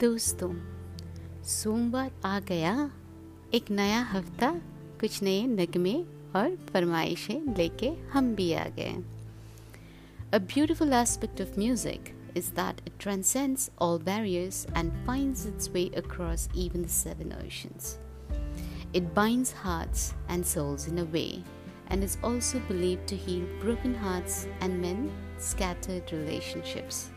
दोस्तों सोमवार आ गया एक नया हफ्ता कुछ नए नगमे और फरमाइशें लेके हम भी आ गए A beautiful aspect of music is that it transcends all barriers and finds its way across even the seven oceans. It binds hearts and souls in a way and is also believed to heal broken hearts and mend scattered relationships.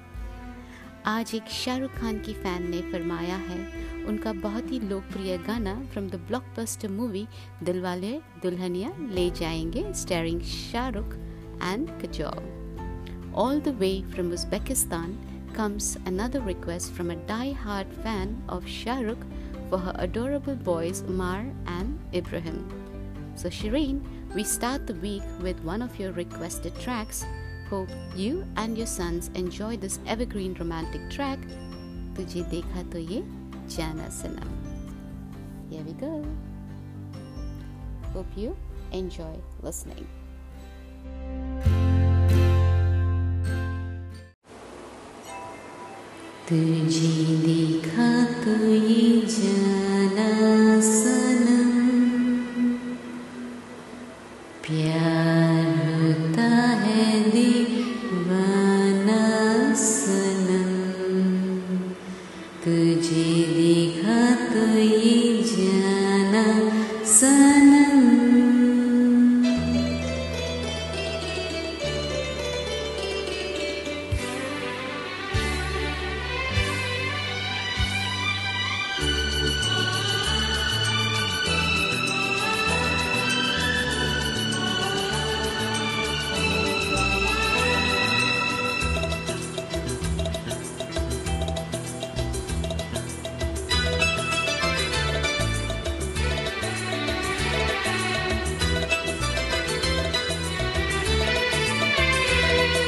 आज एक शाहरुख खान की fan ने फरमाया है, उनका बहुत ही लोकप्रिय गाना from the block blockbuster movie Dil Wale Dulhania Le जाएँगे starring Shahrukh and Kajol all the way from Uzbekistan comes another request from a die hard fan of Shahrukh for adorable boys Umar and Ibrahim so Shirin we start the week with one of your requested tracks Hope you and your sons enjoy this evergreen romantic track. तुझे देखा तो ये जाना सनम. Here we go. Hope you enjoy listening. तुझे देखा तो ये जाना सनम प्यार होता है दीवाना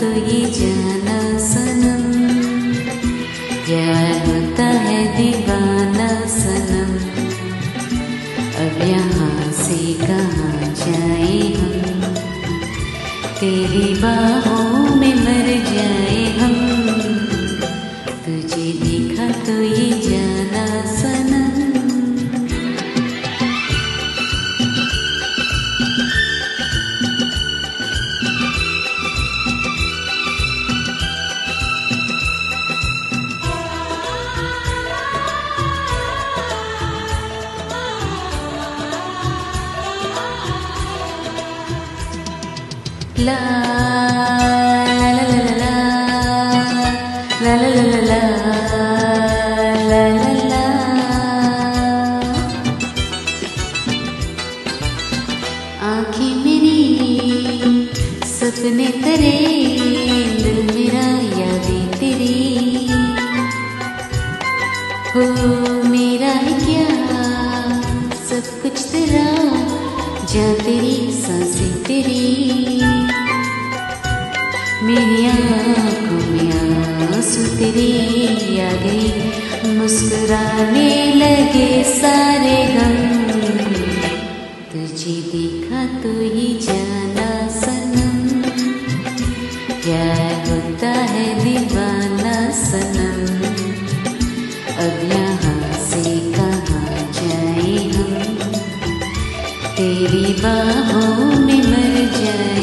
तो ये जाना सनम। होता है दीवाना सनम। अब यहाँ से कहाँ जाए हम? तेरी बाहों में मर जाए हम। तुझे देखा तो ये आँखें मेरी, सपने तेरे मेरा, यादें तेरी। हो मेरा है क्या? सब कुछ तेरा जा तेरी तेरे आ गई। मुस्कुराने लगे सारे गम। तुझे देखा तो ही जाना सनम। क्या होता है दीवाना सनम? अब यहाँ से कहाँ जाए हम? तेरी बाहों में मर जाए।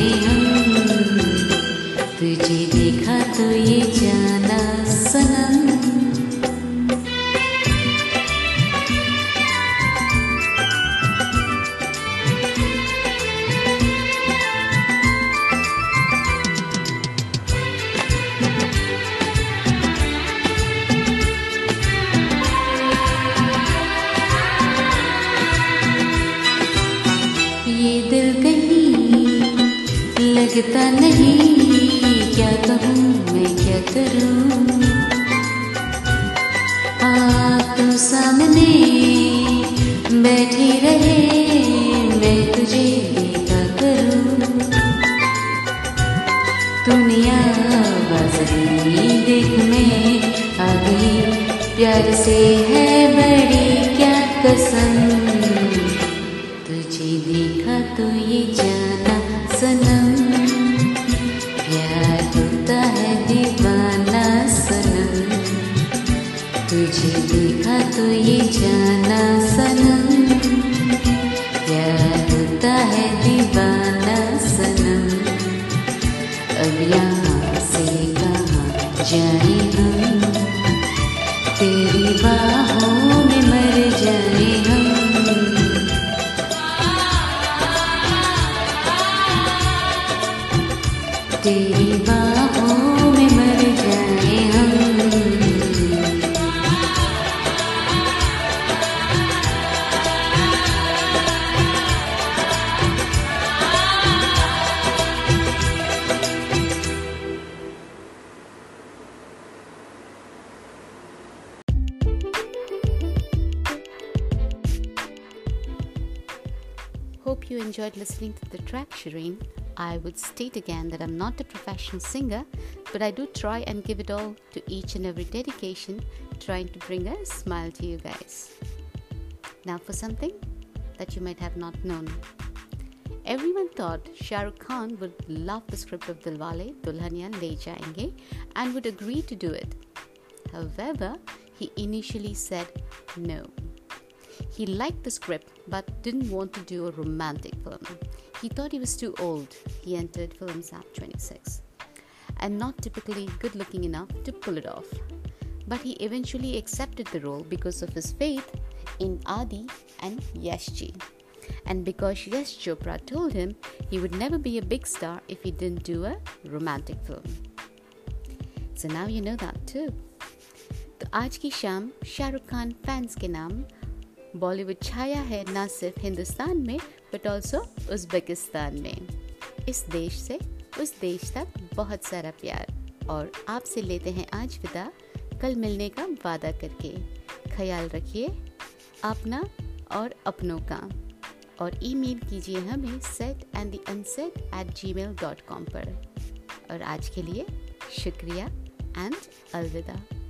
ये दिल कहीं लगता नहीं, क्या कहूँ मैं, क्या करूँ? हाँ तू सामने बैठी रहे, मैं तुझे देखा करूँ? दुनिया बाजरी देख मैं आ गई प्यार से है तेरी बाहों में मर जाए हम Hope you enjoyed listening to the track, Shireen. I would state again that I'm not a professional singer, but I do try and give it all to each and every dedication, trying to bring a smile to you guys. Now, for something that you might have not known. Everyone thought Shah Rukh Khan would love the script of Dilwale Dulhania Le Jayenge and would agree to do it. However, he initially said no. He liked the script but didn't want to do a romantic film. He thought he was too old. He entered films at 26 and not typically good looking enough to pull it off. But he eventually accepted the role because of his faith in Adi and Yashji. And because Yash Chopra told him he would never be a big star if he didn't do a romantic film. So now you know that too. तो आज की शाम Shahrukh Khan fans के नाम बॉलीवुड छाया है ना सिर्फ़ हिंदुस्तान में बट ऑल्सो उज्बेकिस्तान में इस देश से उस देश तक बहुत सारा प्यार और आपसे लेते हैं आज विदा कल मिलने का वादा करके ख्याल रखिए अपना और अपनों का और ईमेल कीजिए हमें set and the unset at gmail dot com पर और आज के लिए शुक्रिया एंड अलविदा